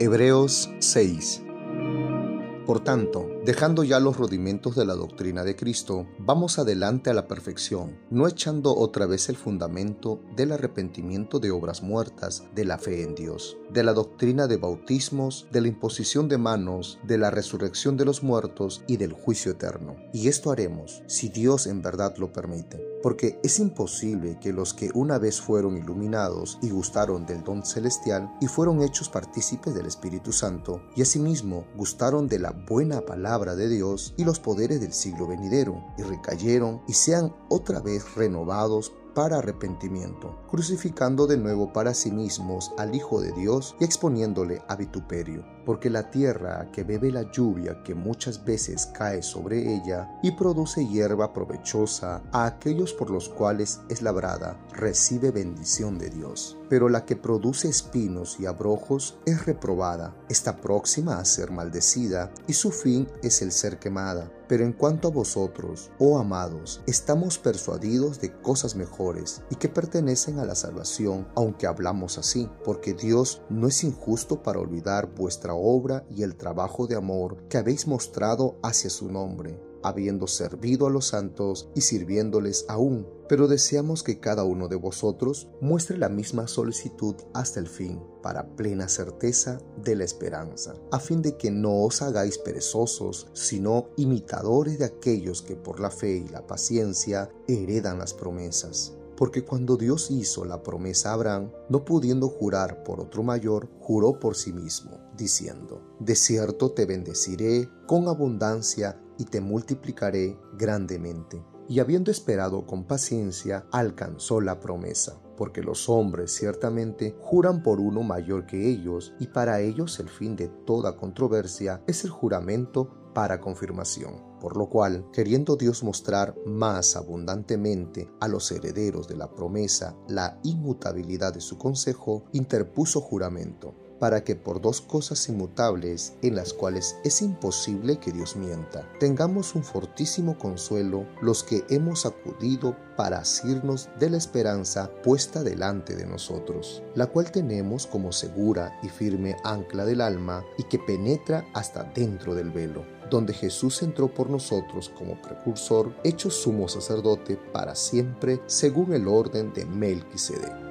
Hebreos 6 Por tanto, dejando ya los rudimentos de la doctrina de Cristo, vamos adelante a la perfección, no echando otra vez el fundamento del arrepentimiento de obras muertas, de la fe en Dios, de la doctrina de bautismos, de la imposición de manos, de la resurrección de los muertos y del juicio eterno. Y esto haremos, si Dios en verdad lo permite porque es imposible que los que una vez fueron iluminados y gustaron del don celestial y fueron hechos partícipes del Espíritu Santo, y asimismo gustaron de la buena palabra de Dios y los poderes del siglo venidero, y recayeron y sean otra vez renovados para arrepentimiento, crucificando de nuevo para sí mismos al Hijo de Dios y exponiéndole a vituperio. Porque la tierra que bebe la lluvia que muchas veces cae sobre ella y produce hierba provechosa a aquellos por los cuales es labrada, recibe bendición de Dios. Pero la que produce espinos y abrojos es reprobada, está próxima a ser maldecida y su fin es el ser quemada. Pero en cuanto a vosotros, oh amados, estamos persuadidos de cosas mejores y que pertenecen a la salvación, aunque hablamos así, porque Dios no es injusto para olvidar vuestra obra y el trabajo de amor que habéis mostrado hacia su nombre habiendo servido a los santos y sirviéndoles aún, pero deseamos que cada uno de vosotros muestre la misma solicitud hasta el fin, para plena certeza de la esperanza, a fin de que no os hagáis perezosos, sino imitadores de aquellos que por la fe y la paciencia heredan las promesas. Porque cuando Dios hizo la promesa a Abraham, no pudiendo jurar por otro mayor, juró por sí mismo, diciendo, De cierto te bendeciré con abundancia y te multiplicaré grandemente. Y habiendo esperado con paciencia, alcanzó la promesa, porque los hombres ciertamente juran por uno mayor que ellos, y para ellos el fin de toda controversia es el juramento para confirmación. Por lo cual, queriendo Dios mostrar más abundantemente a los herederos de la promesa la inmutabilidad de su consejo, interpuso juramento para que por dos cosas inmutables en las cuales es imposible que Dios mienta, tengamos un fortísimo consuelo los que hemos acudido para asirnos de la esperanza puesta delante de nosotros, la cual tenemos como segura y firme ancla del alma y que penetra hasta dentro del velo, donde Jesús entró por nosotros como precursor, hecho sumo sacerdote para siempre según el orden de Melquisedec